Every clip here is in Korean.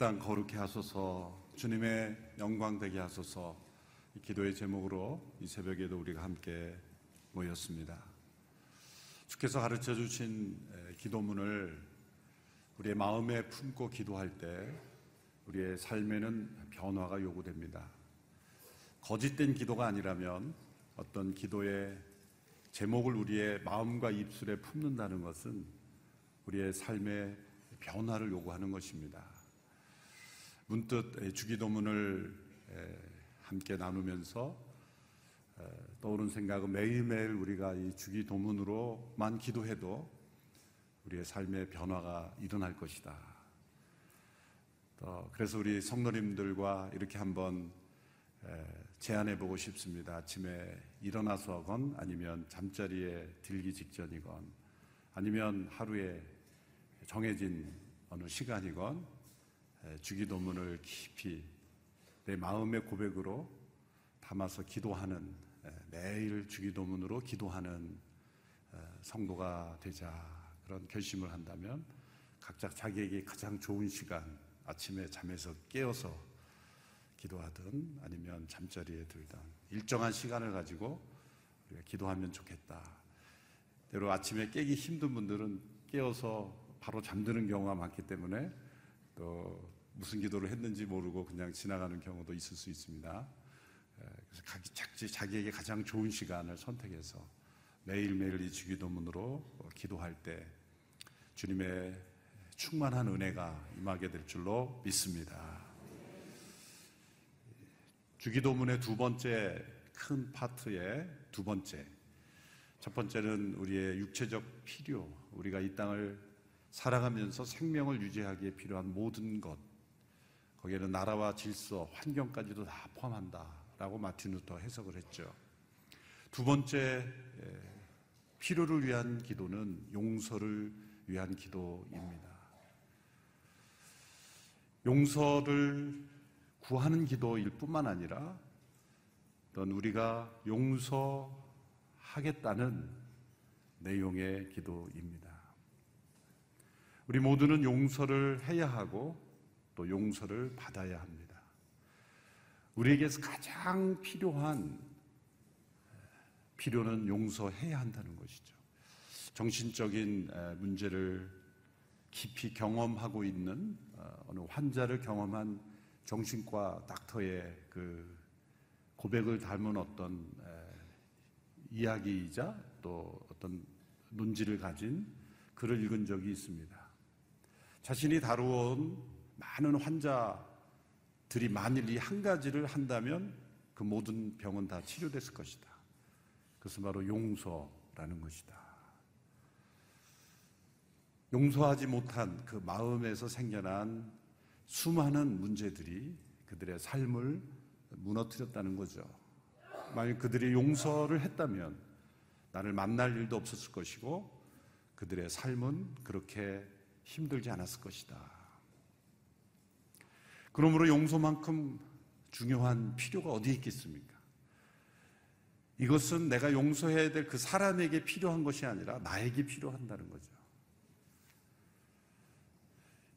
땅 거룩해 하소서. 주님의 영광 되게 하소서. 이 기도의 제목으로 이 새벽에도 우리가 함께 모였습니다. 주께서 가르쳐 주신 기도문을 우리의 마음에 품고 기도할 때 우리의 삶에는 변화가 요구됩니다. 거짓된 기도가 아니라면 어떤 기도의 제목을 우리의 마음과 입술에 품는다는 것은 우리의 삶의 변화를 요구하는 것입니다. 문득 주기도문을 함께 나누면서 떠오른 생각은 매일매일 우리가 이 주기도문으로만 기도해도 우리의 삶의 변화가 일어날 것이다. 그래서 우리 성도님들과 이렇게 한번 제안해 보고 싶습니다. 아침에 일어나서건 아니면 잠자리에 들기 직전이건 아니면 하루에 정해진 어느 시간이건 주기도문을 깊이 내 마음의 고백으로 담아서 기도하는 매일 주기도문으로 기도하는 성도가 되자 그런 결심을 한다면 각자 자기에게 가장 좋은 시간 아침에 잠에서 깨어서 기도하든 아니면 잠자리에 들든 일정한 시간을 가지고 우리가 기도하면 좋겠다. 때로 아침에 깨기 힘든 분들은 깨어서 바로 잠드는 경우가 많기 때문에 또 무슨 기도를 했는지 모르고 그냥 지나가는 경우도 있을 수 있습니다. 그래서 각자 자기에게 가장 좋은 시간을 선택해서 매일매일 이 주기도문으로 기도할 때 주님의 충만한 은혜가 임하게 될 줄로 믿습니다. 주기도문의 두 번째 큰 파트의 두 번째. 첫 번째는 우리의 육체적 필요, 우리가 이 땅을 살아가면서 생명을 유지하기에 필요한 모든 것. 거기에는 나라와 질서, 환경까지도 다 포함한다라고 마틴 루터 해석을 했죠. 두 번째 필요를 위한 기도는 용서를 위한 기도입니다. 용서를 구하는 기도일 뿐만 아니라 어떤 우리가 용서하겠다는 내용의 기도입니다. 우리 모두는 용서를 해야 하고 또 용서를 받아야 합니다. 우리에게서 가장 필요한 필요는 용서해야 한다는 것이죠. 정신적인 문제를 깊이 경험하고 있는 어, 어느 환자를 경험한 정신과 닥터의 그 고백을 닮은 어떤 이야기이자 또 어떤 논지를 가진 글을 읽은 적이 있습니다. 자신이 다루온 많은 환자들이 만일 이 한 가지를 한다면 그 모든 병은 다 치료됐을 것이다. 그것은 바로 용서라는 것이다. 용서하지 못한 그 마음에서 생겨난 수많은 문제들이 그들의 삶을 무너뜨렸다는 거죠. 만약 그들이 용서를 했다면 나를 만날 일도 없었을 것이고 그들의 삶은 그렇게 힘들지 않았을 것이다. 그러므로 용서만큼 중요한 필요가 어디에 있겠습니까? 이것은 내가 용서해야 될 그 사람에게 필요한 것이 아니라 나에게 필요한다는 거죠.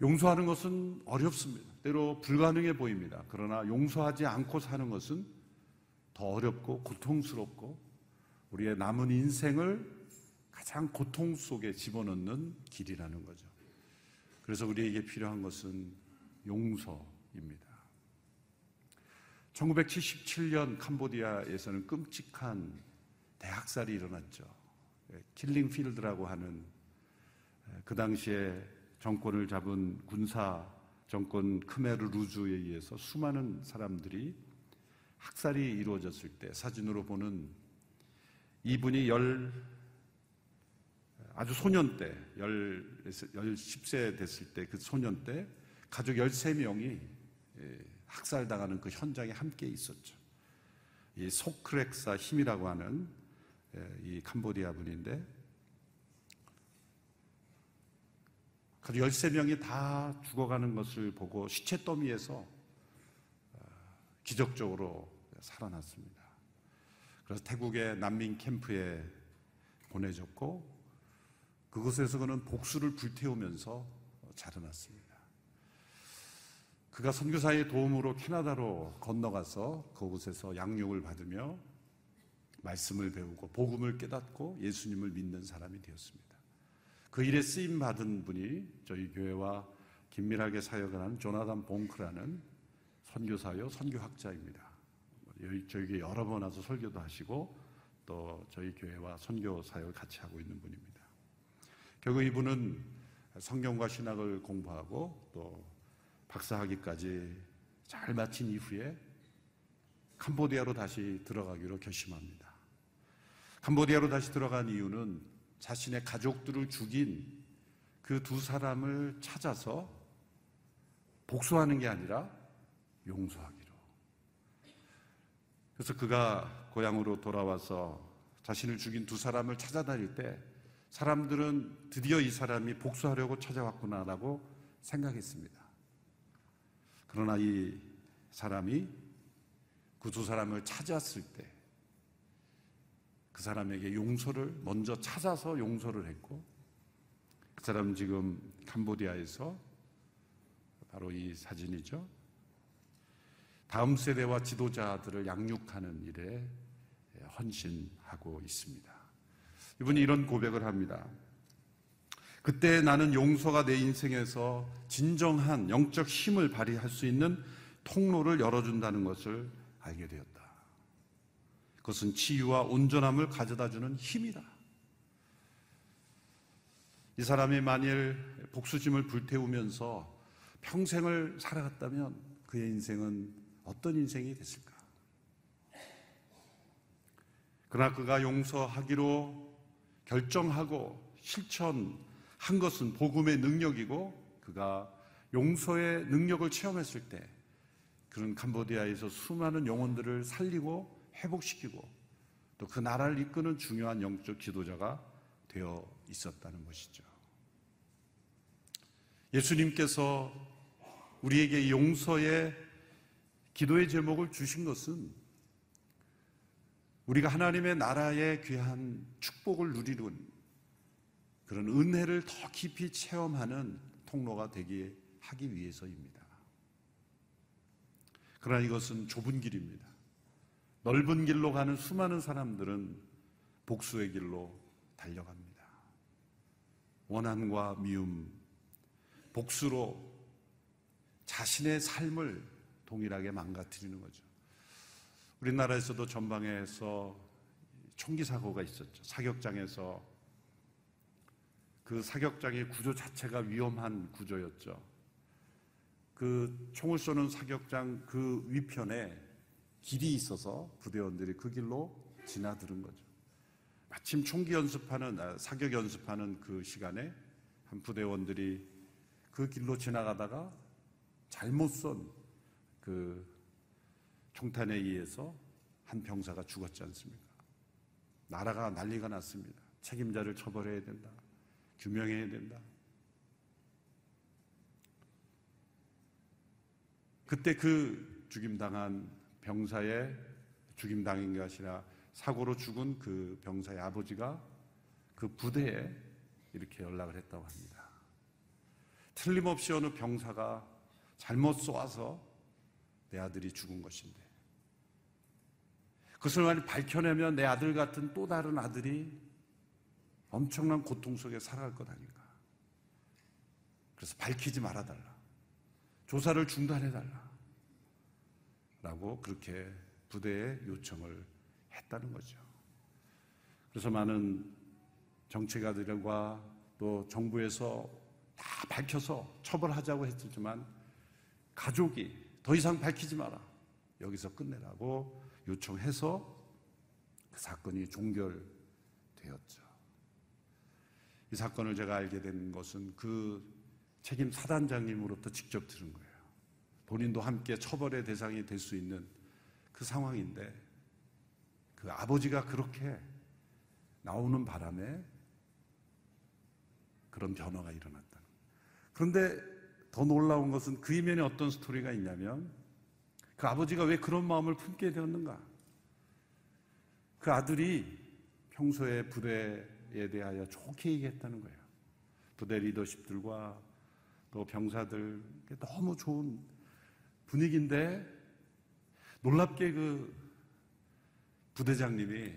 용서하는 것은 어렵습니다. 때로 불가능해 보입니다. 그러나 용서하지 않고 사는 것은 더 어렵고 고통스럽고 우리의 남은 인생을 가장 고통 속에 집어넣는 길이라는 거죠. 그래서 우리에게 필요한 것은 용서입니다. 1977년 캄보디아에서는 끔찍한 대학살이 일어났죠. 킬링 필드라고 하는 그 당시에 정권을 잡은 군사 정권 크메르 루즈에 의해서 수많은 사람들이 학살이 이루어졌을 때 사진으로 보는 이분이 열 아주 소년 때, 열, 열 10세 됐을 때 그 소년 때 가족 13명이 예, 학살당하는 그 현장에 함께 있었죠. 이 소크렉사 힘이라고 하는 예, 이 캄보디아 분인데 그 13명이 다 죽어가는 것을 보고 시체 더미에서 어, 기적적으로 살아났습니다. 그래서 태국의 난민 캠프에 보내졌고 그곳에서 그는 복수를 불태우면서 자라났습니다. 그가 선교사의 도움으로 캐나다로 건너가서 그곳에서 양육을 받으며 말씀을 배우고 복음을 깨닫고 예수님을 믿는 사람이 되었습니다. 그 일에 쓰임 받은 분이 저희 교회와 긴밀하게 사역을 하는 조나단 봉크라는 선교사요 선교학자입니다. 저희 교 여러 번 와서 설교도 하시고 또 저희 교회와 선교 사역을 같이 하고 있는 분입니다. 결국 이분은 성경과 신학을 공부하고 또 박사학위까지 잘 마친 이후에 캄보디아로 다시 들어가기로 결심합니다. 캄보디아로 다시 들어간 이유는 자신의 가족들을 죽인 그 두 사람을 찾아서 복수하는 게 아니라 용서하기로. 그래서 그가 고향으로 돌아와서 자신을 죽인 두 사람을 찾아다닐 때 사람들은 드디어 이 사람이 복수하려고 찾아왔구나라고 생각했습니다. 그러나 이 사람이 그 두 사람을 찾았을 때 그 사람에게 용서를 먼저 찾아서 용서를 했고 그 사람은 지금 캄보디아에서 바로 이 사진이죠. 다음 세대와 지도자들을 양육하는 일에 헌신하고 있습니다. 이분이 이런 고백을 합니다. 그때 나는 용서가 내 인생에서 진정한 영적 힘을 발휘할 수 있는 통로를 열어준다는 것을 알게 되었다. 그것은 치유와 온전함을 가져다 주는 힘이다. 이 사람이 만일 복수심을 불태우면서 평생을 살아갔다면 그의 인생은 어떤 인생이 됐을까? 그러나 그가 용서하기로 결정하고 실천한 것은 복음의 능력이고 그가 용서의 능력을 체험했을 때 그런 캄보디아에서 수많은 영혼들을 살리고 회복시키고 또 그 나라를 이끄는 중요한 영적 지도자가 되어 있었다는 것이죠. 예수님께서 우리에게 용서의 기도의 제목을 주신 것은 우리가 하나님의 나라의 귀한 축복을 누리는 그런 은혜를 더 깊이 체험하는 통로가 되게 하기 위해서입니다. 그러나 이것은 좁은 길입니다. 넓은 길로 가는 수많은 사람들은 복수의 길로 달려갑니다. 원한과 미움, 복수로 자신의 삶을 동일하게 망가뜨리는 거죠. 우리나라에서도 전방에서 총기 사고가 있었죠. 사격장에서 그 사격장의 구조 자체가 위험한 구조였죠. 그 총을 쏘는 사격장 그 위편에 길이 있어서 부대원들이 그 길로 지나들은 거죠. 마침 총기 연습하는 아, 사격 연습하는 그 시간에 한 부대원들이 그 길로 지나가다가 잘못 쏜그 총탄에 의해서 한 병사가 죽었지 않습니까? 나라가 난리가 났습니다. 책임자를 처벌해야 된다. 규명해야 된다. 그때 그 죽임당한 병사의 죽임당한 것이 아니라 사고로 죽은 그 병사의 아버지가 그 부대에 이렇게 연락을 했다고 합니다. 틀림없이 어느 병사가 잘못 쏘아서 내 아들이 죽은 것인데 그것을 만약 밝혀내면 내 아들 같은 또 다른 아들이 엄청난 고통 속에 살아갈 것 아닌가. 그래서 밝히지 말아달라. 조사를 중단해달라. 라고 그렇게 부대에 요청을 했다는 거죠. 그래서 많은 정치가들과 또 정부에서 다 밝혀서 처벌하자고 했지만 가족이 더 이상 밝히지 마라. 여기서 끝내라고 요청해서 그 사건이 종결되었죠. 이 사건을 제가 알게 된 것은 그 책임 사단장님으로부터 직접 들은 거예요. 본인도 함께 처벌의 대상이 될 수 있는 그 상황인데 그 아버지가 그렇게 나오는 바람에 그런 변화가 일어났다. 그런데 더 놀라운 것은 그 이면에 어떤 스토리가 있냐면 그 아버지가 왜 그런 마음을 품게 되었는가? 그 아들이 평소에 부대에 대하여 좋게 얘기했다는 거예요. 부대 리더십들과 그 병사들 너무 좋은 분위기인데 놀랍게 그 부대장님이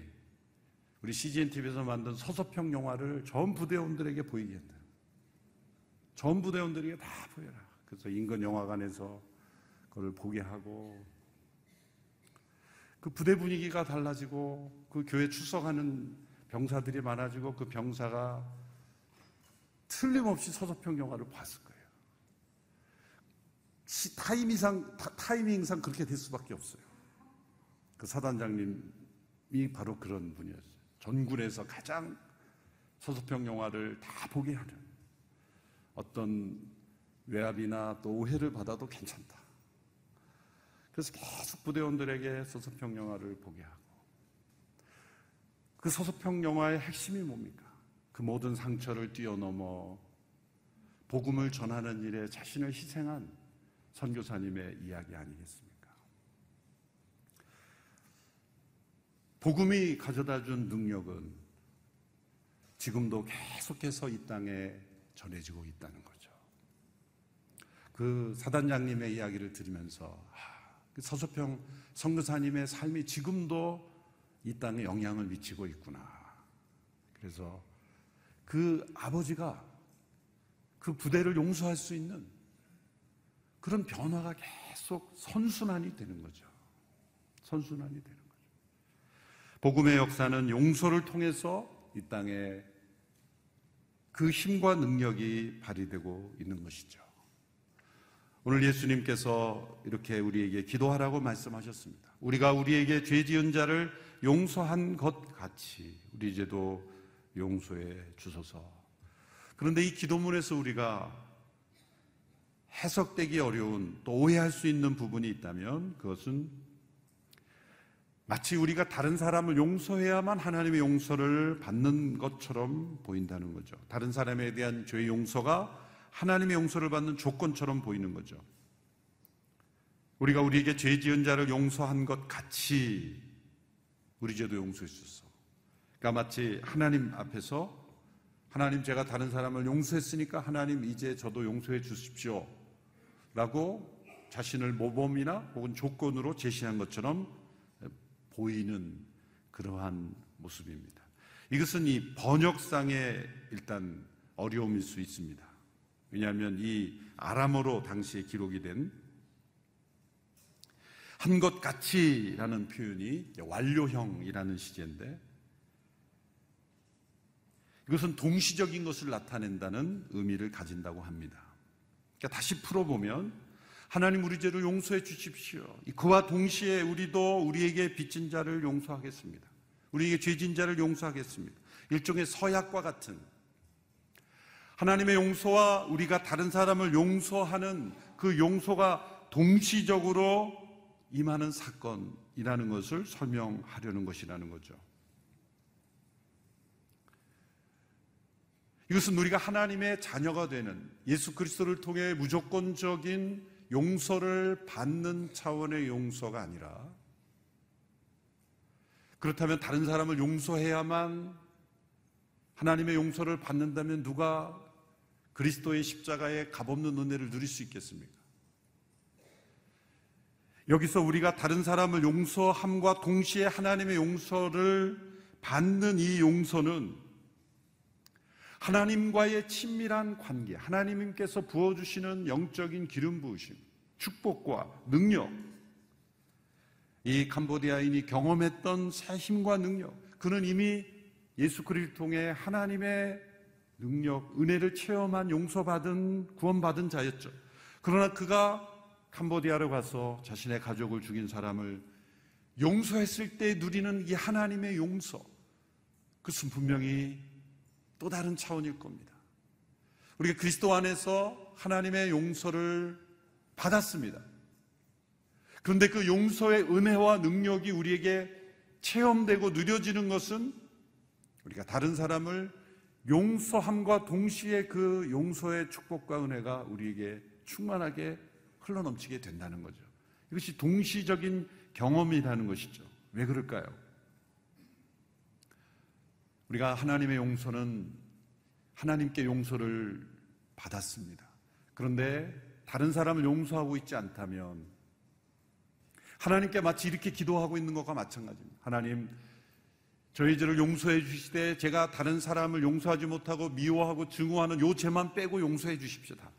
우리 CGN TV에서 만든 서서평 영화를 전 부대원들에게 보이게 한다. 전 부대원들에게 다 보여라. 그래서 인근 영화관에서 그걸 보게 하고 그 부대 분위기가 달라지고 그 교회 출석하는 병사들이 많아지고 그 병사가 틀림없이 서서평 영화를 봤을 거예요. 타이밍상, 타이밍상 그렇게 될 수밖에 없어요. 그 사단장님이 바로 그런 분이었어요. 전군에서 가장 서서평 영화를 다 보게 하는 어떤 외압이나 또 오해를 받아도 괜찮다. 그래서 계속 부대원들에게 서서평 영화를 보게 하고 그 서서평 영화의 핵심이 뭡니까? 그 모든 상처를 뛰어넘어 복음을 전하는 일에 자신을 희생한 선교사님의 이야기 아니겠습니까? 복음이 가져다 준 능력은 지금도 계속해서 이 땅에 전해지고 있다는 거죠. 그 사단장님의 이야기를 들으면서 그 서소평 성교사님의 삶이 지금도 이 땅에 영향을 미치고 있구나. 그래서 그 아버지가 그 부대를 용서할 수 있는 그런 변화가 계속 선순환이 되는 거죠. 선순환이 되는 거죠. 복음의 역사는 용서를 통해서 이 땅에 그 힘과 능력이 발휘되고 있는 것이죠. 오늘 예수님께서 이렇게 우리에게 기도하라고 말씀하셨습니다. 우리가 우리에게 죄 지은 자를 용서한 것 같이 우리 이제도 용서해 주소서. 그런데 이 기도문에서 우리가 해석되기 어려운 또 오해할 수 있는 부분이 있다면 그것은 마치 우리가 다른 사람을 용서해야만 하나님의 용서를 받는 것처럼 보인다는 거죠. 다른 사람에 대한 죄 용서가 하나님의 용서를 받는 조건처럼 보이는 거죠. 우리가 우리에게 죄 지은 자를 용서한 것 같이 우리 죄도 용서해 주소서. 그러니까 마치 하나님 앞에서 하나님 제가 다른 사람을 용서했으니까 하나님 이제 저도 용서해 주십시오. 라고 자신을 모범이나 혹은 조건으로 제시한 것처럼 보이는 그러한 모습입니다. 이것은 이 번역상의 일단 어려움일 수 있습니다. 왜냐하면 이 아람어로 당시에 기록이 된 한 것 같이라는 표현이 완료형이라는 시제인데 이것은 동시적인 것을 나타낸다는 의미를 가진다고 합니다. 그러니까 다시 풀어보면 하나님 우리 죄를 용서해 주십시오. 그와 동시에 우리도 우리에게 빚진 자를 용서하겠습니다. 우리에게 죄진 자를 용서하겠습니다. 일종의 서약과 같은 하나님의 용서와 우리가 다른 사람을 용서하는 그 용서가 동시적으로 임하는 사건이라는 것을 설명하려는 것이라는 거죠. 이것은 우리가 하나님의 자녀가 되는 예수 그리스도를 통해 무조건적인 용서를 받는 차원의 용서가 아니라 그렇다면 다른 사람을 용서해야만 하나님의 용서를 받는다면 누가 그리스도의 십자가의 값없는 은혜를 누릴 수 있겠습니까? 여기서 우리가 다른 사람을 용서함과 동시에 하나님의 용서를 받는 이 용서는 하나님과의 친밀한 관계, 하나님께서 부어주시는 영적인 기름 부으심, 축복과 능력, 이 캄보디아인이 경험했던 새 힘과 능력, 그는 이미 예수 그리스도를 통해 하나님의 능력, 은혜를 체험한 용서받은 구원받은 자였죠. 그러나 그가 캄보디아로 가서 자신의 가족을 죽인 사람을 용서했을 때 누리는 이 하나님의 용서, 그것은 분명히 또 다른 차원일 겁니다. 우리가 그리스도 안에서 하나님의 용서를 받았습니다. 그런데 그 용서의 은혜와 능력이 우리에게 체험되고 누려지는 것은 우리가 다른 사람을 용서함과 동시에 그 용서의 축복과 은혜가 우리에게 충만하게 흘러넘치게 된다는 거죠. 이것이 동시적인 경험이라는 것이죠. 왜 그럴까요? 우리가 하나님의 용서는 하나님께 용서를 받았습니다. 그런데 다른 사람을 용서하고 있지 않다면 하나님께 마치 이렇게 기도하고 있는 것과 마찬가지입니다. 하나님, 저희 죄를 용서해 주시되 제가 다른 사람을 용서하지 못하고 미워하고 증오하는 요 죄만 빼고 용서해 주십시오. 다.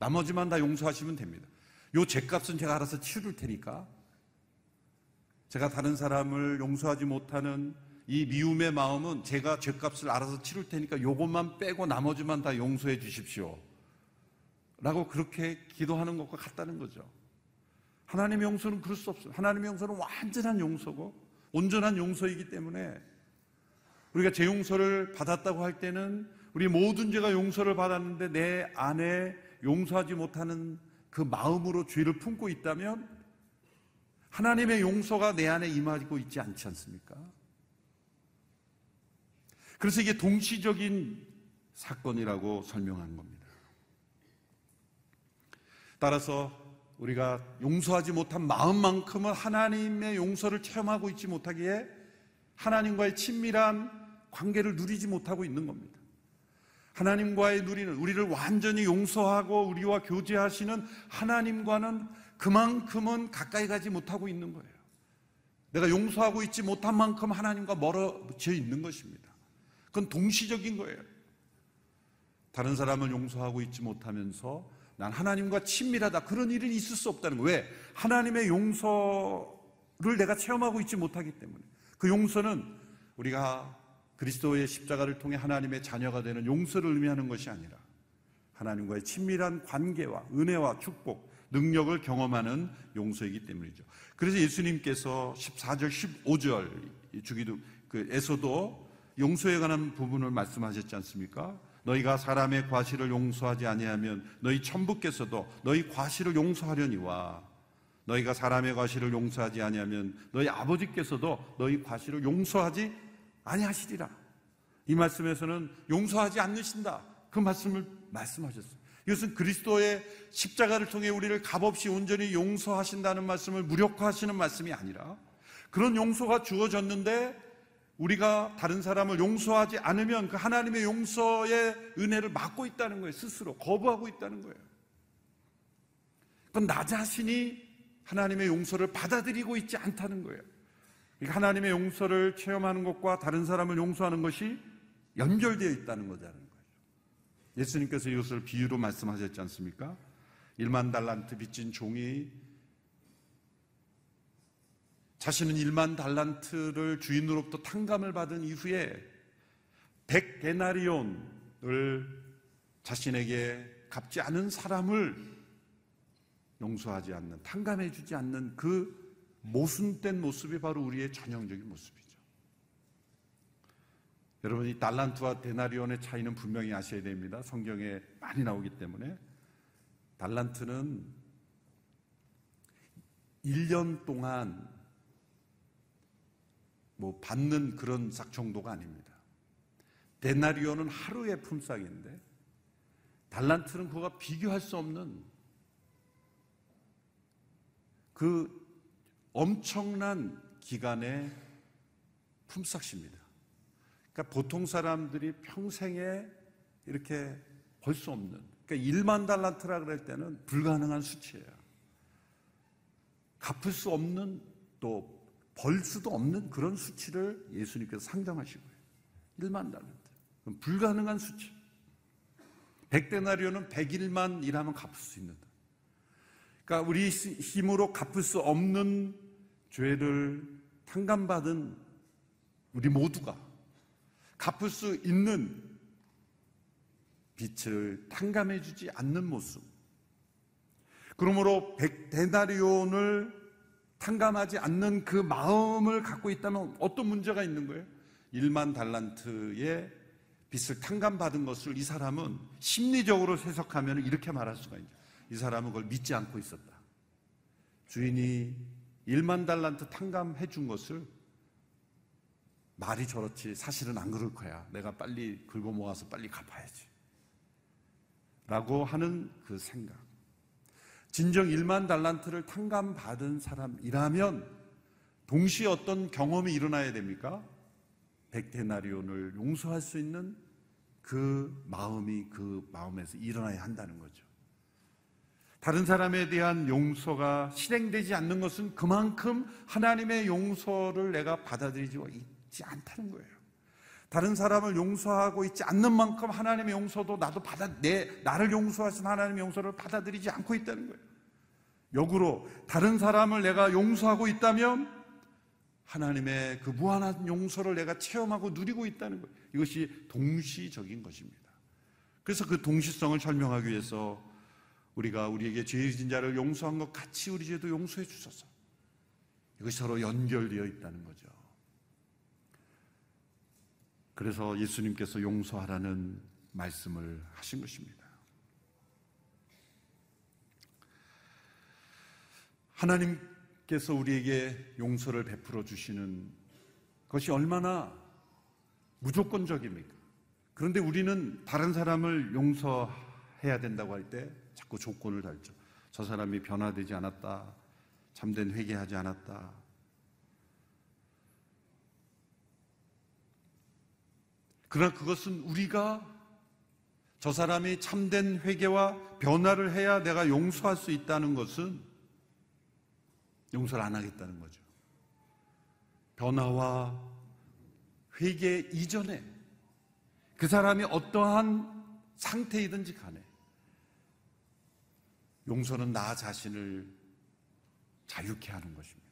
나머지만 다 용서하시면 됩니다. 요 죄값은 제가 알아서 치를 테니까 제가 다른 사람을 용서하지 못하는 이 미움의 마음은 제가 죄값을 알아서 치를 테니까 요것만 빼고 나머지만 다 용서해 주십시오. 라고 그렇게 기도하는 것과 같다는 거죠. 하나님의 용서는 그럴 수 없어요. 하나님의 용서는 완전한 용서고 온전한 용서이기 때문에 우리가 제 용서를 받았다고 할 때는 우리 모든 죄가 용서를 받았는데 내 안에 용서하지 못하는 그 마음으로 죄를 품고 있다면 하나님의 용서가 내 안에 임하고 있지 않지 않습니까? 그래서 이게 동시적인 사건이라고 설명한 겁니다. 따라서 우리가 용서하지 못한 마음만큼은 하나님의 용서를 체험하고 있지 못하기에 하나님과의 친밀한 관계를 누리지 못하고 있는 겁니다. 하나님과의 누리는 우리를 완전히 용서하고 우리와 교제하시는 하나님과는 그만큼은 가까이 가지 못하고 있는 거예요. 내가 용서하고 있지 못한 만큼 하나님과 멀어져 있는 것입니다. 그건 동시적인 거예요. 다른 사람을 용서하고 있지 못하면서 난 하나님과 친밀하다. 그런 일은 있을 수 없다는 거예요. 왜? 하나님의 용서를 내가 체험하고 있지 못하기 때문에. 그 용서는 우리가 그리스도의 십자가를 통해 하나님의 자녀가 되는 용서를 의미하는 것이 아니라 하나님과의 친밀한 관계와 은혜와 축복, 능력을 경험하는 용서이기 때문이죠. 그래서 예수님께서 14절, 15절 주기도 그에서도 용서에 관한 부분을 말씀하셨지 않습니까? 너희가 사람의 과실을 용서하지 아니하면 너희 천부께서도 너희 과실을 용서하려니와 너희가 사람의 과실을 용서하지 아니하면 너희 아버지께서도 너희 과실을 용서하지 아니하시리라. 이 말씀에서는 용서하지 않으신다. 그 말씀을 말씀하셨어요. 이것은 그리스도의 십자가를 통해 우리를 값없이 온전히 용서하신다는 말씀을 무력화하시는 말씀이 아니라 그런 용서가 주어졌는데 우리가 다른 사람을 용서하지 않으면 그 하나님의 용서의 은혜를 막고 있다는 거예요. 스스로 거부하고 있다는 거예요. 그건 나 자신이 하나님의 용서를 받아들이고 있지 않다는 거예요. 그러니까 하나님의 용서를 체험하는 것과 다른 사람을 용서하는 것이 연결되어 있다는 거잖아요. 예수님께서 이것을 비유로 말씀하셨지 않습니까? 1만 달란트 빚진 종이 자신은 1만 달란트를 주인으로부터 탕감을 받은 이후에 100데나리온을 자신에게 갚지 않은 사람을 용서하지 않는, 탕감해 주지 않는 그 모순된 모습이 바로 우리의 전형적인 모습이죠. 여러분, 이 달란트와 데나리온의 차이는 분명히 아셔야 됩니다. 성경에 많이 나오기 때문에. 달란트는 1년 동안 뭐 받는 그런 싹 정도가 아닙니다. 데나리오는 하루의 품삯인데 달란트는 그거가 비교할 수 없는 그 엄청난 기간의 품삯입니다. 그러니까 보통 사람들이 평생에 이렇게 벌 수 없는 그러니까 1만 달란트라 그럴 때는 불가능한 수치예요. 갚을 수 없는 또 벌 수도 없는 그런 수치를 예수님께서 상정하시고요. 1만 달란트. 불가능한 수치. 100데나리오는 100일만 일하면 갚을 수 있는. 그러니까 우리 힘으로 갚을 수 없는 죄를 탕감받은 우리 모두가 갚을 수 있는 빛을 탕감해 주지 않는 모습. 그러므로 100데나리온을 탕감하지 않는 그 마음을 갖고 있다면 어떤 문제가 있는 거예요? 1만 달란트의 빚을 탕감받은 것을 이 사람은 심리적으로 해석하면 이렇게 말할 수가 있죠. 이 사람은 그걸 믿지 않고 있었다. 주인이 1만 달란트 탕감해 준 것을 말이 저렇지 사실은 안 그럴 거야. 내가 빨리 긁어 모아서 빨리 갚아야지. 라고 하는 그 생각. 진정 1만 달란트를 탕감받은 사람이라면 동시에 어떤 경험이 일어나야 됩니까? 백데나리온을 용서할 수 있는 그 마음이 그 마음에서 일어나야 한다는 거죠. 다른 사람에 대한 용서가 실행되지 않는 것은 그만큼 하나님의 용서를 내가 받아들이지 있지 않다는 거예요. 다른 사람을 용서하고 있지 않는 만큼 하나님의 용서도 나도 받아 내 나를 용서하신 하나님의 용서를 받아들이지 않고 있다는 거예요. 역으로 다른 사람을 내가 용서하고 있다면 하나님의 그 무한한 용서를 내가 체험하고 누리고 있다는 거예요. 이것이 동시적인 것입니다. 그래서 그 동시성을 설명하기 위해서 우리가 우리에게 죄진 자를 용서한 것 같이 우리 죄도 용서해 주소서. 이것이 서로 연결되어 있다는 거죠. 그래서 예수님께서 용서하라는 말씀을 하신 것입니다. 하나님께서 우리에게 용서를 베풀어 주시는 것이 얼마나 무조건적입니까? 그런데 우리는 다른 사람을 용서해야 된다고 할 때 자꾸 조건을 달죠. 저 사람이 변화되지 않았다. 참된 회개하지 않았다. 그러나 그것은 우리가 저 사람이 참된 회개와 변화를 해야 내가 용서할 수 있다는 것은 용서를 안 하겠다는 거죠. 변화와 회개 이전에 그 사람이 어떠한 상태이든지 간에 용서는 나 자신을 자유케 하는 것입니다.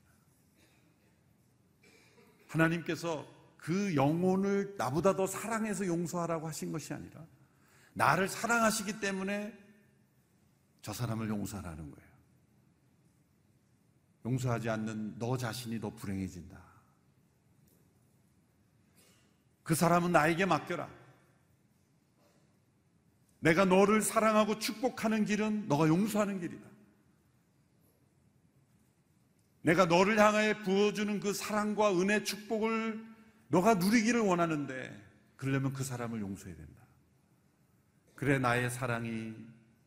하나님께서 그 영혼을 나보다 더 사랑해서 용서하라고 하신 것이 아니라 나를 사랑하시기 때문에 저 사람을 용서하라는 거예요. 용서하지 않는 너 자신이 더 불행해진다. 그 사람은 나에게 맡겨라. 내가 너를 사랑하고 축복하는 길은 너가 용서하는 길이다. 내가 너를 향하여 부어주는 그 사랑과 은혜, 축복을 너가 누리기를 원하는데 그러려면 그 사람을 용서해야 된다. 그래 나의 사랑이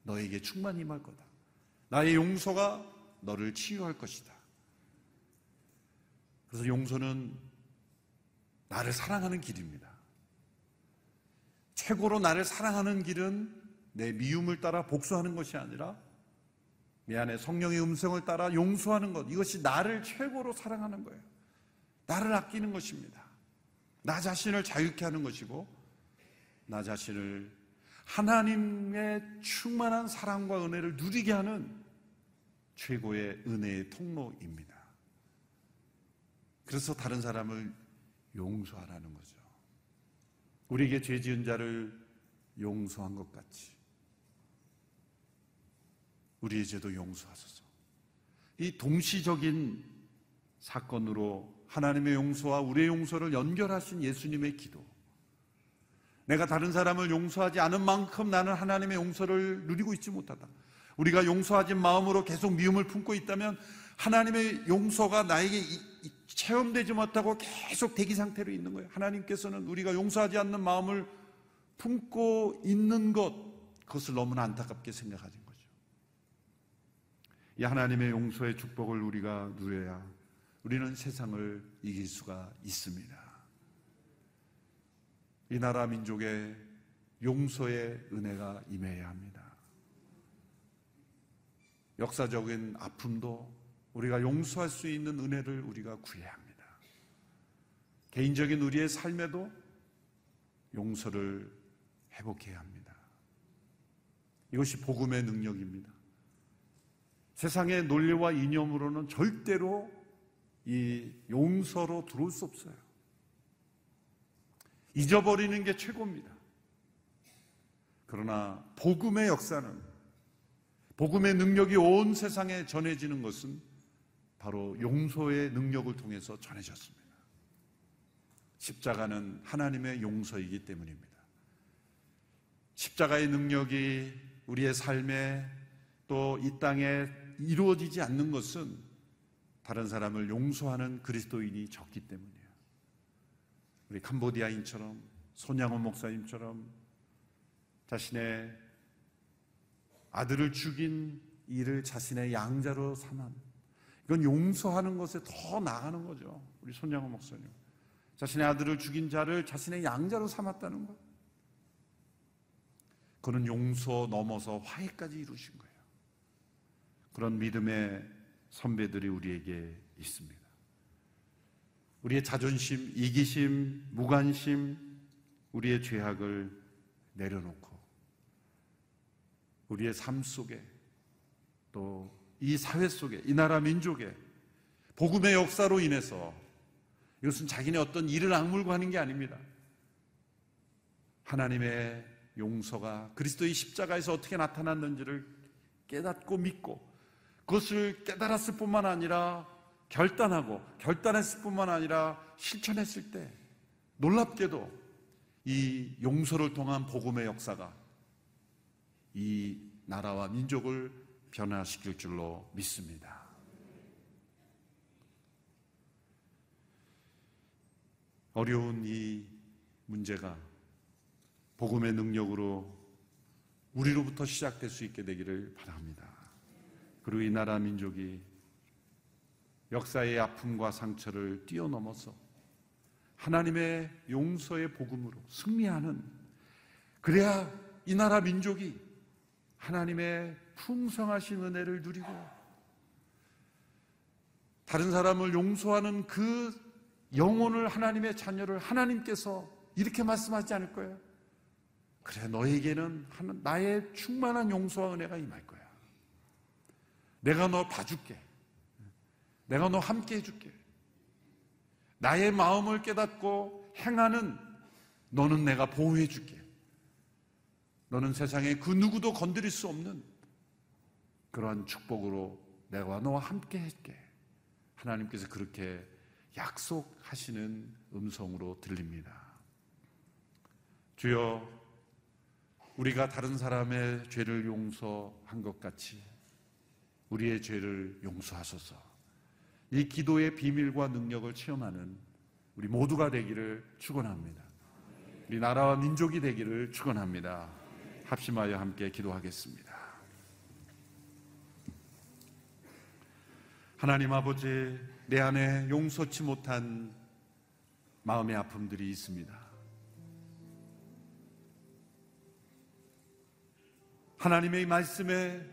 너에게 충만히 임할 거다. 나의 용서가 너를 치유할 것이다. 그래서 용서는 나를 사랑하는 길입니다. 최고로 나를 사랑하는 길은 내 미움을 따라 복수하는 것이 아니라 미안해 성령의 음성을 따라 용서하는 것 이것이 나를 최고로 사랑하는 거예요. 나를 아끼는 것입니다. 나 자신을 자유케 하는 것이고 나 자신을 하나님의 충만한 사랑과 은혜를 누리게 하는 최고의 은혜의 통로입니다. 그래서 다른 사람을 용서하라는 거죠. 우리에게 죄 지은 자를 용서한 것 같이 우리의 죄도 용서하소서. 이 동시적인 사건으로 하나님의 용서와 우리의 용서를 연결하신 예수님의 기도. 내가 다른 사람을 용서하지 않은 만큼 나는 하나님의 용서를 누리고 있지 못하다. 우리가 용서하지 마음으로 계속 미움을 품고 있다면 하나님의 용서가 나에게 체험되지 못하고 계속 대기 상태로 있는 거예요. 하나님께서는 우리가 용서하지 않는 마음을 품고 있는 것, 그것을 너무나 안타깝게 생각하는 거죠. 이 하나님의 용서의 축복을 우리가 누려야 우리는 세상을 이길 수가 있습니다. 이 나라 민족의 용서의 은혜가 임해야 합니다. 역사적인 아픔도 우리가 용서할 수 있는 은혜를 우리가 구해야 합니다. 개인적인 우리의 삶에도 용서를 회복해야 합니다. 이것이 복음의 능력입니다. 세상의 논리와 이념으로는 절대로 이 용서로 들어올 수 없어요. 잊어버리는 게 최고입니다. 그러나 복음의 역사는 복음의 능력이 온 세상에 전해지는 것은 바로 용서의 능력을 통해서 전해졌습니다. 십자가는 하나님의 용서이기 때문입니다. 십자가의 능력이 우리의 삶에 또 이 땅에 이루어지지 않는 것은 다른 사람을 용서하는 그리스도인이 적기 때문이에요. 우리 캄보디아인처럼 손양원 목사님처럼 자신의 아들을 죽인 이를 자신의 양자로 삼은 이건 용서하는 것에 더 나가는 거죠. 우리 손양원 목사님. 자신의 아들을 죽인 자를 자신의 양자로 삼았다는 것. 그는 용서 넘어서 화해까지 이루신 거예요. 그런 믿음의 선배들이 우리에게 있습니다. 우리의 자존심, 이기심, 무관심, 우리의 죄악을 내려놓고 우리의 삶 속에 또 이 사회 속에 이 나라 민족에 복음의 역사로 인해서 이것은 자기네 어떤 일을 악물고 하는 게 아닙니다. 하나님의 용서가 그리스도의 십자가에서 어떻게 나타났는지를 깨닫고 믿고 그것을 깨달았을 뿐만 아니라 결단하고 결단했을 뿐만 아니라 실천했을 때 놀랍게도 이 용서를 통한 복음의 역사가 이 나라와 민족을 변화시킬 줄로 믿습니다. 어려운 이 문제가 복음의 능력으로 우리로부터 시작될 수 있게 되기를 바랍니다. 그리고 이 나라 민족이 역사의 아픔과 상처를 뛰어넘어서 하나님의 용서의 복음으로 승리하는 그래야 이 나라 민족이 하나님의 풍성하신 은혜를 누리고 다른 사람을 용서하는 그 영혼을 하나님의 자녀를 하나님께서 이렇게 말씀하지 않을 거예요. 그래, 너에게는 나의 충만한 용서와 은혜가 임할 거야. 내가 너 봐줄게. 내가 너 함께 해줄게. 나의 마음을 깨닫고 행하는 너는 내가 보호해줄게. 너는 세상에 그 누구도 건드릴 수 없는 그러한 축복으로 내가 너와 함께 할게. 하나님께서 그렇게 약속하시는 음성으로 들립니다. 주여, 우리가 다른 사람의 죄를 용서한 것 같이 우리의 죄를 용서하소서. 이 기도의 비밀과 능력을 체험하는 우리 모두가 되기를 축원합니다. 우리 나라와 민족이 되기를 축원합니다. 합심하여 함께 기도하겠습니다. 하나님 아버지, 내 안에 용서치 못한 마음의 아픔들이 있습니다. 하나님의 말씀에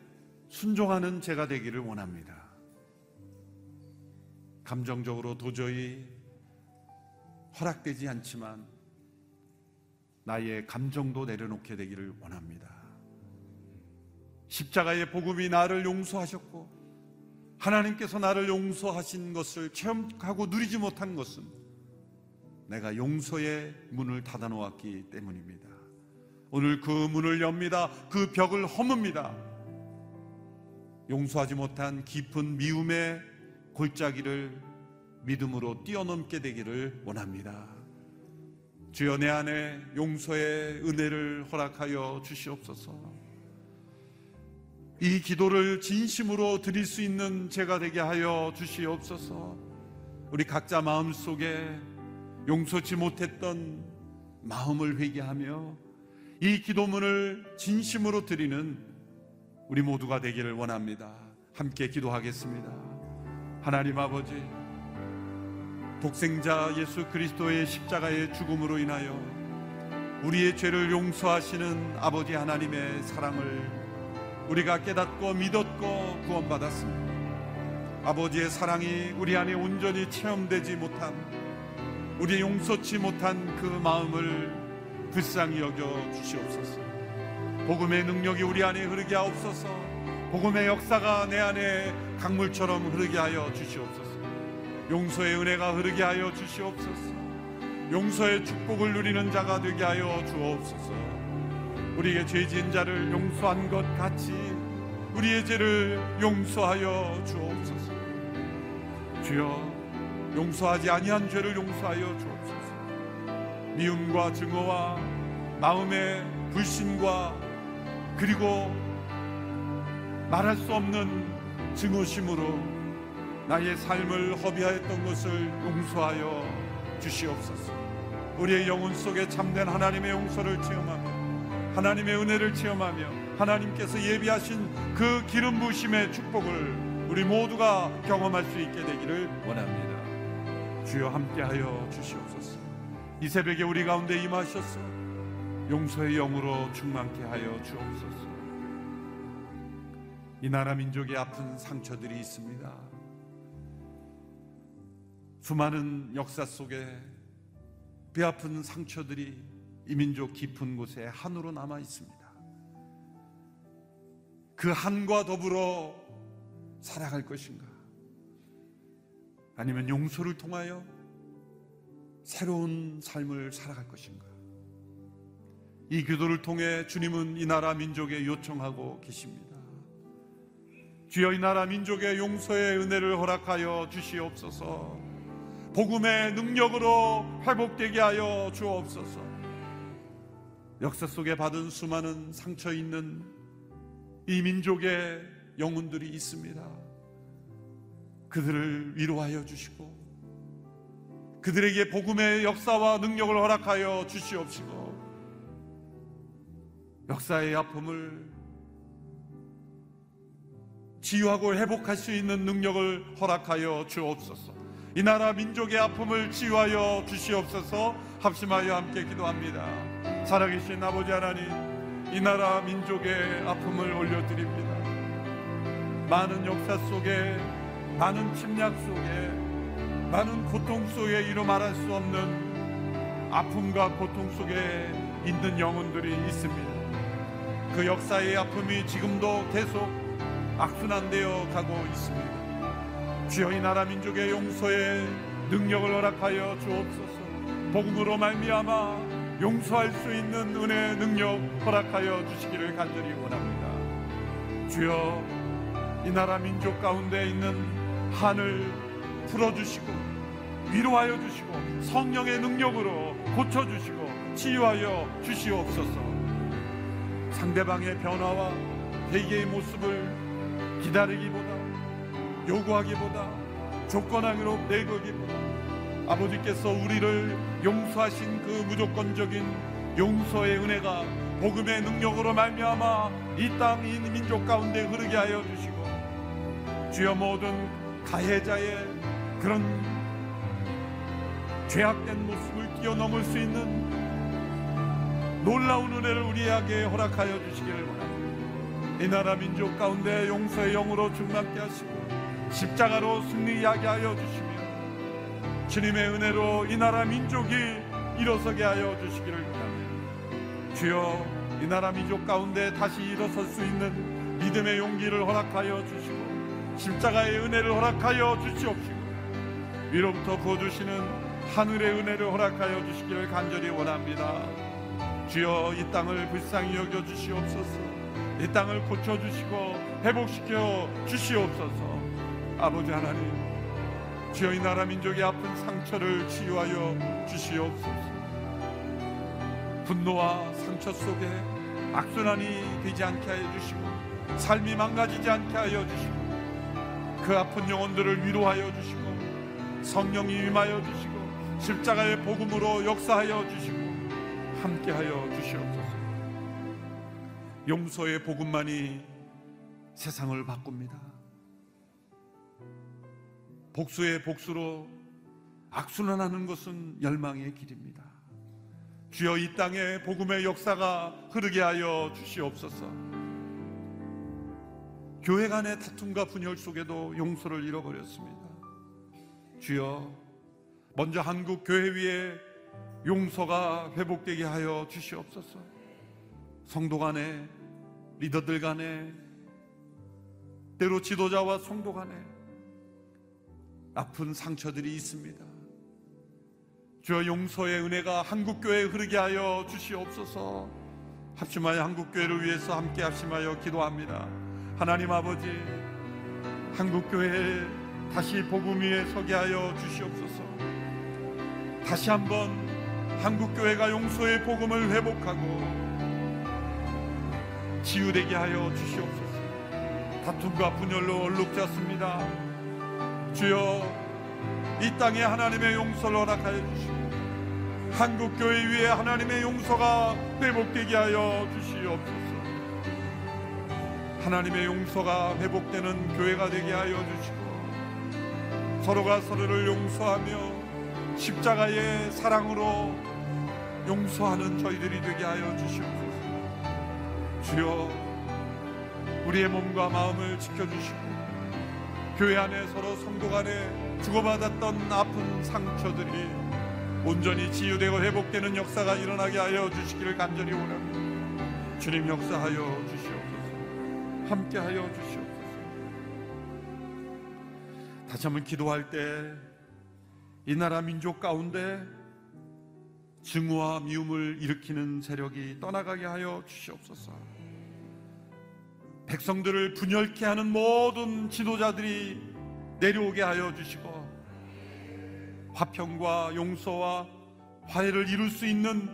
순종하는 제가 되기를 원합니다. 감정적으로 도저히 허락되지 않지만 나의 감정도 내려놓게 되기를 원합니다. 십자가의 복음이 나를 용서하셨고 하나님께서 나를 용서하신 것을 체험하고 누리지 못한 것은 내가 용서의 문을 닫아 놓았기 때문입니다. 오늘 그 문을 엽니다. 그 벽을 허뭅니다. 용서하지 못한 깊은 미움의 골짜기를 믿음으로 뛰어넘게 되기를 원합니다. 주여 내 안에 용서의 은혜를 허락하여 주시옵소서. 이 기도를 진심으로 드릴 수 있는 제가 되게 하여 주시옵소서. 우리 각자 마음 속에 용서치 못했던 마음을 회개하며 이 기도문을 진심으로 드리는 우리 모두가 되기를 원합니다. 함께 기도하겠습니다. 하나님 아버지, 독생자 예수 그리스도의 십자가의 죽음으로 인하여 우리의 죄를 용서하시는 아버지 하나님의 사랑을 우리가 깨닫고 믿었고 구원받았습니다. 아버지의 사랑이 우리 안에 온전히 체험되지 못한 우리 용서치 못한 그 마음을 불쌍히 여겨 주시옵소서. 복음의 능력이 우리 안에 흐르게 하옵소서. 복음의 역사가 내 안에 강물처럼 흐르게 하여 주시옵소서. 용서의 은혜가 흐르게 하여 주시옵소서. 용서의 축복을 누리는 자가 되게 하여 주옵소서. 우리의 죄 지은 자를 용서한 것 같이 우리의 죄를 용서하여 주옵소서. 주여 용서하지 아니한 죄를 용서하여 주옵소서. 미움과 증오와 마음의 불신과 그리고 말할 수 없는 증오심으로 나의 삶을 허비하였던 것을 용서하여 주시옵소서. 우리의 영혼 속에 참된 하나님의 용서를 체험하며 하나님의 은혜를 체험하며 하나님께서 예비하신 그 기름 부심의 축복을 우리 모두가 경험할 수 있게 되기를 원합니다. 주여 함께하여 주시옵소서. 이 새벽에 우리 가운데 임하셔서 용서의 영으로 충만케 하여 주옵소서. 이 나라 민족의 아픈 상처들이 있습니다. 수많은 역사 속에 뼈아픈 상처들이 이 민족 깊은 곳에 한으로 남아 있습니다. 그 한과 더불어 살아갈 것인가? 아니면 용서를 통하여 새로운 삶을 살아갈 것인가? 이 기도를 통해 주님은 이 나라 민족에 요청하고 계십니다. 주여 이 나라 민족의 용서의 은혜를 허락하여 주시옵소서. 복음의 능력으로 회복되게 하여 주옵소서. 역사 속에 받은 수많은 상처 있는 이 민족의 영혼들이 있습니다. 그들을 위로하여 주시고 그들에게 복음의 역사와 능력을 허락하여 주시옵시고 역사의 아픔을 치유하고 회복할 수 있는 능력을 허락하여 주옵소서. 이 나라 민족의 아픔을 치유하여 주시옵소서. 합심하여 함께 기도합니다. 살아계신 아버지 하나님, 이 나라 민족의 아픔을 올려드립니다. 많은 역사 속에, 많은 침략 속에, 많은 고통 속에 이루 말할 수 없는 아픔과 고통 속에 있는 영혼들이 있습니다. 그 역사의 아픔이 지금도 계속 악순환되어 가고 있습니다. 주여 이 나라 민족의 용서에 능력을 허락하여 주옵소서. 복음으로 말미암아 용서할 수 있는 은혜 능력 허락하여 주시기를 간절히 원합니다. 주여 이 나라 민족 가운데 있는 한을 풀어주시고 위로하여 주시고 성령의 능력으로 고쳐주시고 치유하여 주시옵소서. 상대방의 변화와 대개의 모습을 기다리기보다 요구하기보다 조건하기로 내거기보다 아버지께서 우리를 용서하신 그 무조건적인 용서의 은혜가 복음의 능력으로 말미암아 이 땅 이 민족 가운데 흐르게 하여 주시고 주여 모든 가해자의 그런 죄악된 모습을 뛰어넘을 수 있는 놀라운 은혜를 우리에게 허락하여 주시기를 원합니다. 이 나라 민족 가운데 용서의 영으로 충만케 하시고 십자가로 승리하게 하여 주시며 주님의 은혜로 이 나라 민족이 일어서게 하여 주시기를 원합니다. 주여 이 나라 민족 가운데 다시 일어설 수 있는 믿음의 용기를 허락하여 주시고 십자가의 은혜를 허락하여 주시옵시고 위로부터 부어주시는 하늘의 은혜를 허락하여 주시기를 간절히 원합니다. 주여 이 땅을 불쌍히 여겨 주시옵소서. 이 땅을 고쳐 주시고 회복시켜 주시옵소서. 아버지 하나님, 주여 이 나라 민족의 아픈 상처를 치유하여 주시옵소서. 분노와 상처 속에 악순환이 되지 않게 하여 주시고 삶이 망가지지 않게 하여 주시고 그 아픈 영혼들을 위로하여 주시고 성령이 임하여 주시고 십자가의 복음으로 역사하여 주시고 함께하여 주시옵소서. 용서의 복음만이 세상을 바꿉니다. 복수의 복수로 악순환하는 것은 열망의 길입니다. 주여 이 땅에 복음의 역사가 흐르게 하여 주시옵소서. 교회 간의 다툼과 분열 속에도 용서를 잃어버렸습니다. 주여 먼저 한국 교회 위에 용서가 회복되게 하여 주시옵소서. 성도 간에 리더들 간에 때로 지도자와 성도 간에 아픈 상처들이 있습니다. 주여 용서의 은혜가 한국교회에 흐르게 하여 주시옵소서 합심하여 한국교회를 위해서 함께 합심하여 기도합니다. 하나님 아버지 한국교회에 다시 복음 위에 서게 하여 주시옵소서 다시 한번 한국교회가 용서의 복음을 회복하고 치유되게 하여 주시옵소서. 다툼과 분열로 얼룩졌습니다. 주여 이 땅에 하나님의 용서를 허락하여 주시고 한국 교회 위에 하나님의 용서가 회복되게 하여 주시옵소서. 하나님의 용서가 회복되는 교회가 되게 하여 주시고 서로가 서로를 용서하며 십자가의 사랑으로 용서하는 저희들이 되게 하여 주시옵소서. 주여, 우리의 몸과 마음을 지켜 주시고 교회 안에 서로 성도 간에 주고받았던 아픈 상처들이 온전히 치유되고 회복되는 역사가 일어나게 하여 주시기를 간절히 원합니다. 주님 역사하여 주시옵소서. 함께하여 주시옵소서. 다시 한번 기도할 때 이 나라 민족 가운데 증오와 미움을 일으키는 세력이 떠나가게 하여 주시옵소서. 백성들을 분열케 하는 모든 지도자들이 내려오게 하여 주시고 화평과 용서와 화해를 이룰 수 있는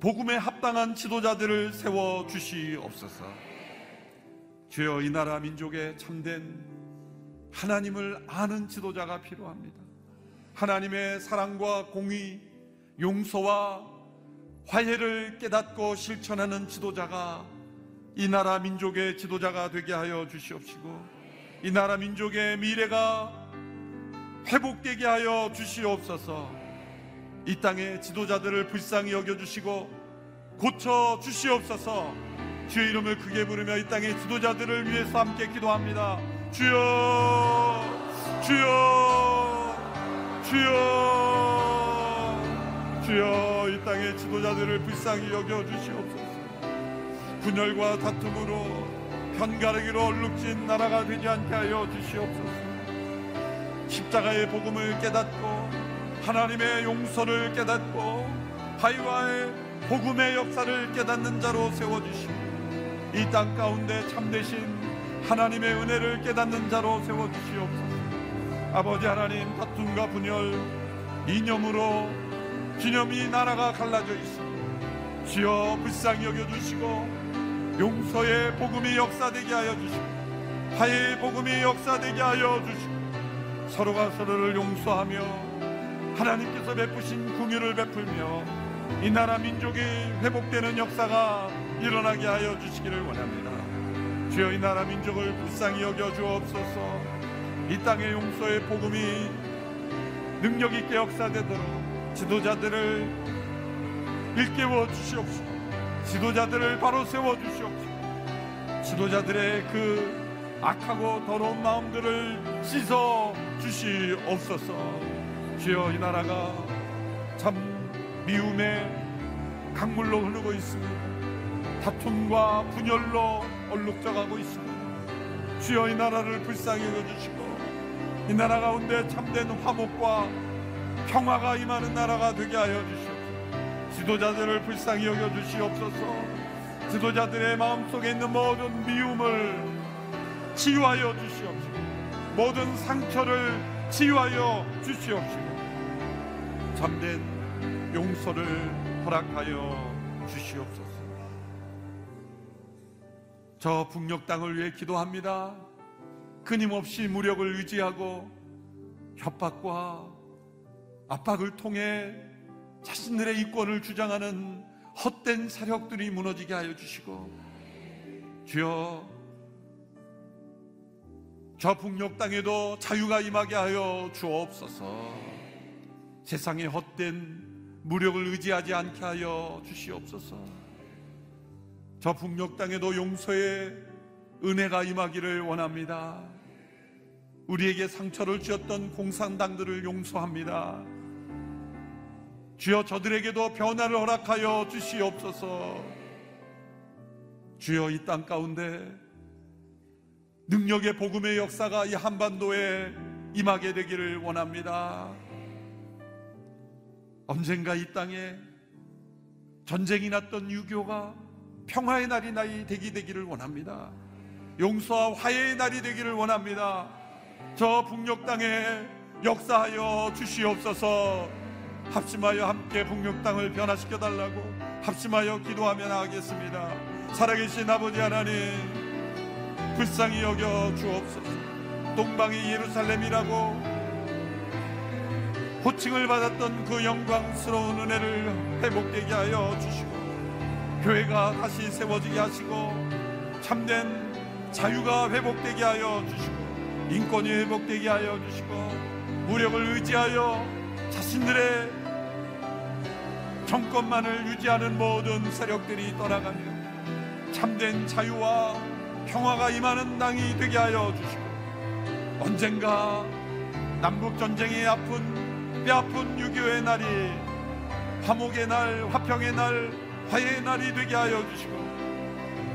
복음에 합당한 지도자들을 세워 주시옵소서. 주여 이 나라 민족에 참된 하나님을 아는 지도자가 필요합니다. 하나님의 사랑과 공의, 용서와 화해를 깨닫고 실천하는 지도자가 이 나라 민족의 지도자가 되게 하여 주시옵시고 이 나라 민족의 미래가 회복되게 하여 주시옵소서. 이 땅의 지도자들을 불쌍히 여겨주시고 고쳐 주시옵소서. 주의 이름을 크게 부르며 이 땅의 지도자들을 위해서 함께 기도합니다. 주여 주여 주여 주여 이 땅의 지도자들을 불쌍히 여겨 주시옵소서 분열과 다툼으로 편가르기로 얼룩진 나라가 되지 않게 하여 주시옵소서. 십자가의 복음을 깨닫고 하나님의 용서를 깨닫고 하이와의 복음의 역사를 깨닫는 자로 세워주시고 이 땅 가운데 참되신 하나님의 은혜를 깨닫는 자로 세워주시옵소서. 아버지 하나님 다툼과 분열 이념으로 기념이 나라가 갈라져 있습니다 주여 불쌍히 여겨주시고 용서의 복음이 역사되게 하여 주시고 화해의 복음이 역사되게 하여 주시고 서로가 서로를 용서하며 하나님께서 베푸신 궁유를 베풀며 이 나라 민족이 회복되는 역사가 일어나게 하여 주시기를 원합니다. 주여 이 나라 민족을 불쌍히 여겨 주옵소서. 이 땅의 용서의 복음이 능력 있게 역사되도록 지도자들을 일깨워 주시옵소서. 지도자들을 바로 세워 주시옵소서. 지도자들의 그 악하고 더러운 마음들을 씻어 주시옵소서. 주여 이 나라가 참 미움의 강물로 흐르고 있습니다. 다툼과 분열로 얼룩져가고 있습니다. 주여 이 나라를 불쌍히 여주시고 이 나라 가운데 참된 화목과 평화가 임하는 나라가 되게 하여 주시옵소서. 지도자들을 불쌍히 여겨 주시옵소서. 지도자들의 마음속에 있는 모든 미움을 치유하여 주시옵소서. 모든 상처를 치유하여 주시옵시고 참된 용서를 허락하여 주시옵소서. 저 북녘 땅을 위해 기도합니다. 끊임없이 무력을 의지하고 협박과 압박을 통해 자신들의 이권을 주장하는 헛된 사력들이 무너지게 하여 주시고 주여 저 북녘 땅에도 자유가 임하게 하여 주옵소서. 세상의 헛된 무력을 의지하지 않게 하여 주시옵소서. 저 북녘 땅에도 용서의 은혜가 임하기를 원합니다. 우리에게 상처를 주었던 공산당들을 용서합니다 주여 저들에게도 변화를 허락하여 주시옵소서 주여 이 땅 가운데 능력의 복음의 역사가 이 한반도에 임하게 되기를 원합니다. 언젠가 이 땅에 전쟁이 났던 유교가 평화의 날이 나이 되기 되기를 원합니다. 용서와 화해의 날이 되기를 원합니다. 저 북녘 땅에 역사하여 주시옵소서. 합심하여 함께 북녘 땅을 변화시켜 달라고 합심하여 기도하며 나가겠습니다. 살아계신 아버지 하나님 불쌍히 여겨 주옵소서. 동방이 예루살렘이라고 호칭을 받았던 그 영광스러운 은혜를 회복되게 하여 주시고 교회가 다시 세워지게 하시고 참된 자유가 회복되게 하여 주시고 인권이 회복되게 하여 주시고 무력을 의지하여 자신들의 정권만을 유지하는 모든 세력들이 떠나가며 참된 자유와 평화가 임하는 땅이 되게 하여 주시고 언젠가 남북 전쟁이 아픈 뼈 아픈 6.25의 날이 화목의 날, 화평의 날, 화해의 날이 되게 하여 주시고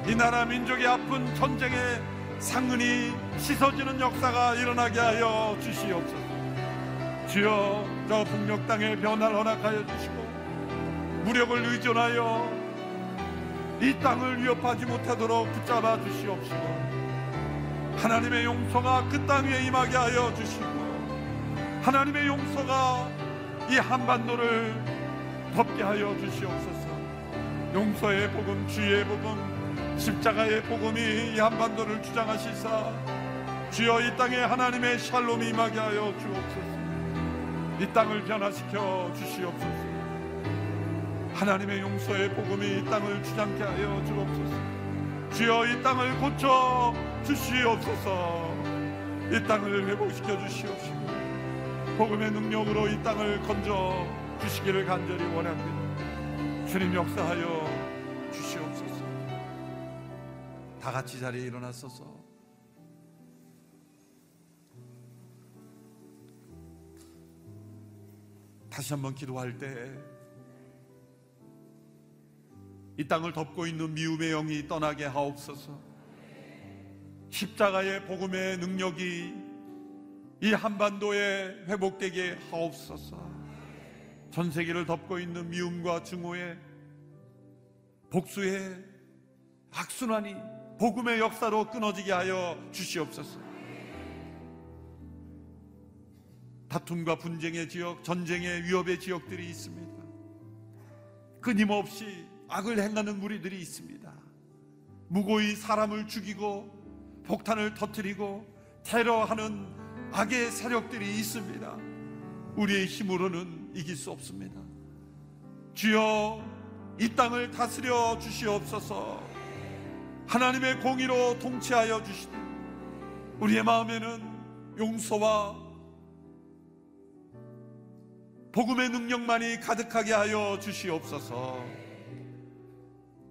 이 나라 민족의 아픈 전쟁의 상흔이 씻어지는 역사가 일어나게 하여 주시옵소서. 주여 저 북녘 땅의 변화를 허락하여 주시고 무력을 의존하여 이 땅을 위협하지 못하도록 붙잡아 주시옵시고 하나님의 용서가 그땅 위에 임하게 하여 주시고 하나님의 용서가 이 한반도를 덮게 하여 주시옵소서. 용서의 복음 주의 복음 십자가의 복음이 이 한반도를 주장하시사 주여 이 땅에 하나님의 샬롬이 임하게 하여 주옵소서 이 땅을 변화시켜 주시옵소서 하나님의 용서의 복음이 이 땅을 주장케 하여 주옵소서. 주여 이 땅을 고쳐 주시옵소서. 이 땅을 회복시켜 주시옵시고 복음의 능력으로 이 땅을 건져 주시기를 간절히 원합니다. 주님 역사하여 주시옵소서. 다 같이 자리에 일어났소서. 다시 한번 기도할 때 이 땅을 덮고 있는 미움의 영이 떠나게 하옵소서. 십자가의 복음의 능력이 이 한반도에 회복되게 하옵소서. 전 세계를 덮고 있는 미움과 증오의 복수의 악순환이 복음의 역사로 끊어지게 하여 주시옵소서. 다툼과 분쟁의 지역, 전쟁의 위협의 지역들이 있습니다. 끊임없이 악을 행하는 무리들이 있습니다. 무고히 사람을 죽이고 폭탄을 터뜨리고 테러하는 악의 세력들이 있습니다. 우리의 힘으로는 이길 수 없습니다. 주여 이 땅을 다스려 주시옵소서. 하나님의 공의로 통치하여 주시되 우리의 마음에는 용서와 복음의 능력만이 가득하게 하여 주시옵소서.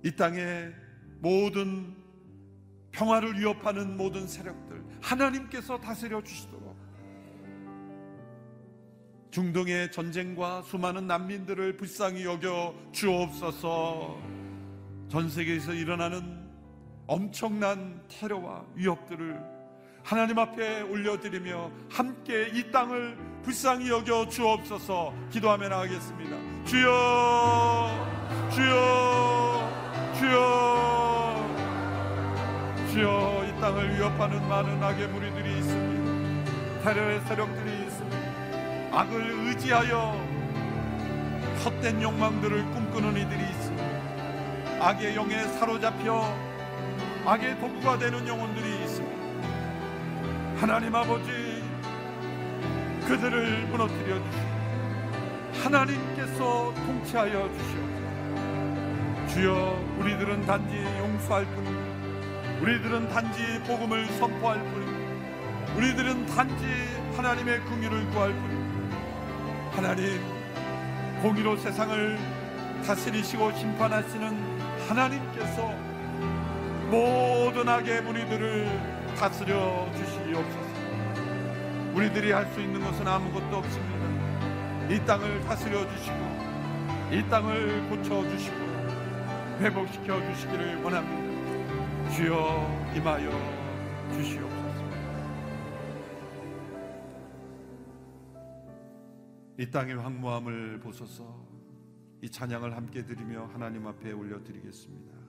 이 땅의 모든 평화를 위협하는 모든 세력들 하나님께서 다스려 주시도록 중동의 전쟁과 수많은 난민들을 불쌍히 여겨 주옵소서 전 세계에서 일어나는 엄청난 테러와 위협들을 하나님 앞에 올려드리며 함께 이 땅을 불쌍히 여겨 주옵소서. 기도하며 나가겠습니다. 주여 주여 주여 주여 이 땅을 위협하는 많은 악의 무리들이 있습니다. 테러의 세력들이 있습니다. 악을 의지하여 헛된 욕망들을 꿈꾸는 이들이 있습니다. 악의 영에 사로잡혀 악의 도구가 되는 영혼들이 하나님 아버지 그들을 무너뜨려 주시고 하나님께서 통치하여 주시옵소서. 주여 우리들은 단지 용서할 뿐입니다 우리들은 단지 복음을 선포할 뿐입니다 우리들은 단지 하나님의 긍휼을 구할 뿐입니다 하나님 공의로 세상을 다스리시고 심판하시는 하나님께서 모든 악의 무리들을 다스려 주시옵소서 우리들이 할 수 있는 것은 아무것도 없습니다 이 땅을 다스려 주시고 이 땅을 고쳐 주시고 회복시켜 주시기를 원합니다. 주여 임하여 주시옵소서. 이 땅의 황무함을 보소서 이 찬양을 함께 드리며 하나님 앞에 올려드리겠습니다.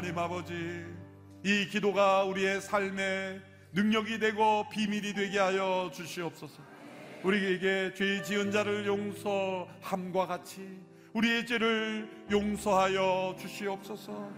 하나님 아버지, 이 기도가 우리의 삶의 능력이 되고 비밀이 되게 하여 주시옵소서. 우리에게 죄 지은 자를 용서함과 같이 우리의 죄를 용서하여 주시옵소서.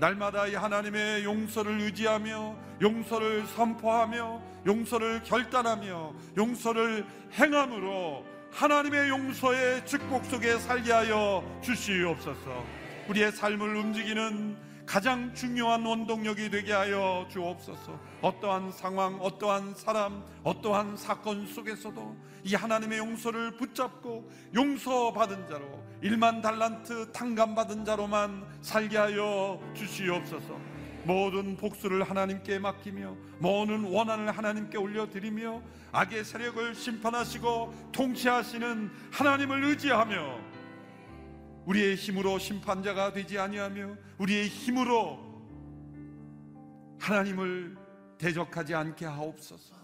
날마다 이 하나님의 용서를 의지하며 용서를 선포하며 용서를 결단하며 용서를 행함으로 하나님의 용서의 축복 속에 살게 하여 주시옵소서. 우리의 삶을 움직이는 가장 중요한 원동력이 되게 하여 주옵소서. 어떠한 상황, 어떠한 사람, 어떠한 사건 속에서도 이 하나님의 용서를 붙잡고 용서받은 자로 일만 달란트 탕감받은 자로만 살게 하여 주시옵소서. 모든 복수를 하나님께 맡기며 모든 원한을 하나님께 올려드리며 악의 세력을 심판하시고 통치하시는 하나님을 의지하며 우리의 힘으로 심판자가 되지 아니하며 우리의 힘으로 하나님을 대적하지 않게 하옵소서.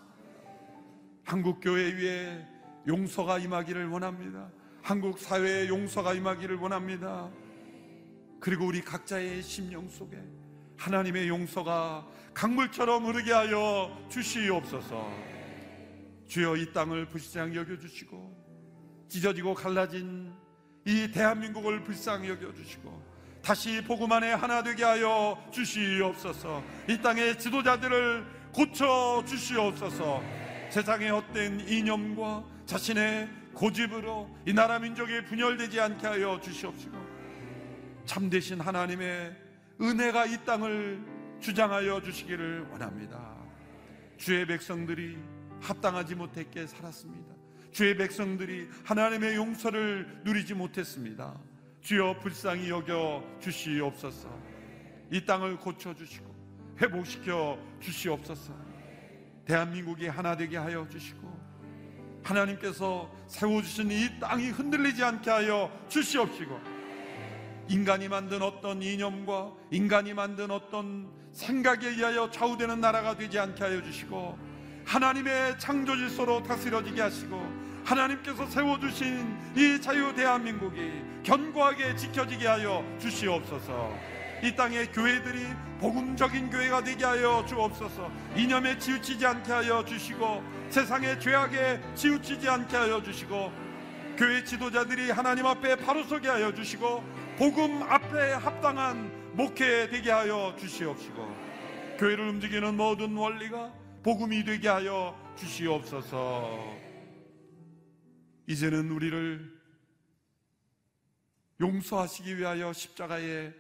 한국 교회 위에 용서가 임하기를 원합니다. 한국 사회에 용서가 임하기를 원합니다. 그리고 우리 각자의 심령 속에 하나님의 용서가 강물처럼 흐르게 하여 주시옵소서. 주여 이 땅을 부시장 여겨 주시고 찢어지고 갈라진 이 대한민국을 불쌍히 여겨주시고 다시 복음 안에 하나 되게 하여 주시옵소서. 이 땅의 지도자들을 고쳐 주시옵소서. 세상의 헛된 이념과 자신의 고집으로 이 나라 민족이 분열되지 않게 하여 주시옵시고 참되신 하나님의 은혜가 이 땅을 주장하여 주시기를 원합니다. 주의 백성들이 합당하지 못했게 살았습니다 주의 백성들이 하나님의 용서를 누리지 못했습니다. 주여 불쌍히 여겨 주시옵소서. 이 땅을 고쳐 주시고 회복시켜 주시옵소서. 대한민국이 하나 되게 하여 주시고 하나님께서 세워 주신 이 땅이 흔들리지 않게 하여 주시옵시고 인간이 만든 어떤 이념과 인간이 만든 어떤 생각에 의하여 좌우되는 나라가 되지 않게 하여 주시고 하나님의 창조 질서로 다스려지게 하시고 하나님께서 세워주신 이 자유 대한민국이 견고하게 지켜지게 하여 주시옵소서. 이 땅의 교회들이 복음적인 교회가 되게 하여 주옵소서. 이념에 치우치지 않게 하여 주시고 세상의 죄악에 치우치지 않게 하여 주시고 교회 지도자들이 하나님 앞에 바로 서게 하여 주시고 복음 앞에 합당한 목회 되게 하여 주시옵시고 교회를 움직이는 모든 원리가 복음이 되게 하여 주시옵소서. 이제는 우리를 용서하시기 위하여 십자가에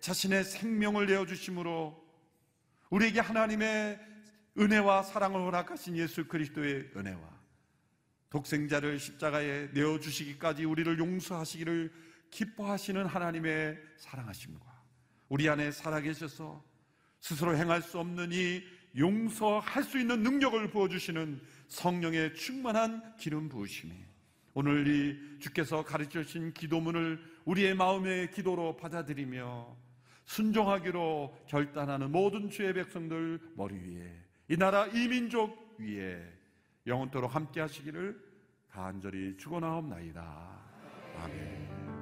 자신의 생명을 내어 주심으로 우리에게 하나님의 은혜와 사랑을 허락하신 예수 그리스도의 은혜와 독생자를 십자가에 내어 주시기까지 우리를 용서하시기를 기뻐하시는 하나님의 사랑하심과 우리 안에 살아계셔서 스스로 행할 수 없는 이 용서할 수 있는 능력을 부어주시는 성령의 충만한 기름 부으심이 오늘 이 주께서 가르쳐 주신 기도문을 우리의 마음의 기도로 받아들이며 순종하기로 결단하는 모든 주의 백성들 머리 위에 이 나라 이 민족 위에 영원토록 함께 하시기를 간절히 축원하옵나이다. 아멘.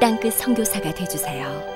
땅끝 성교사가 되주세요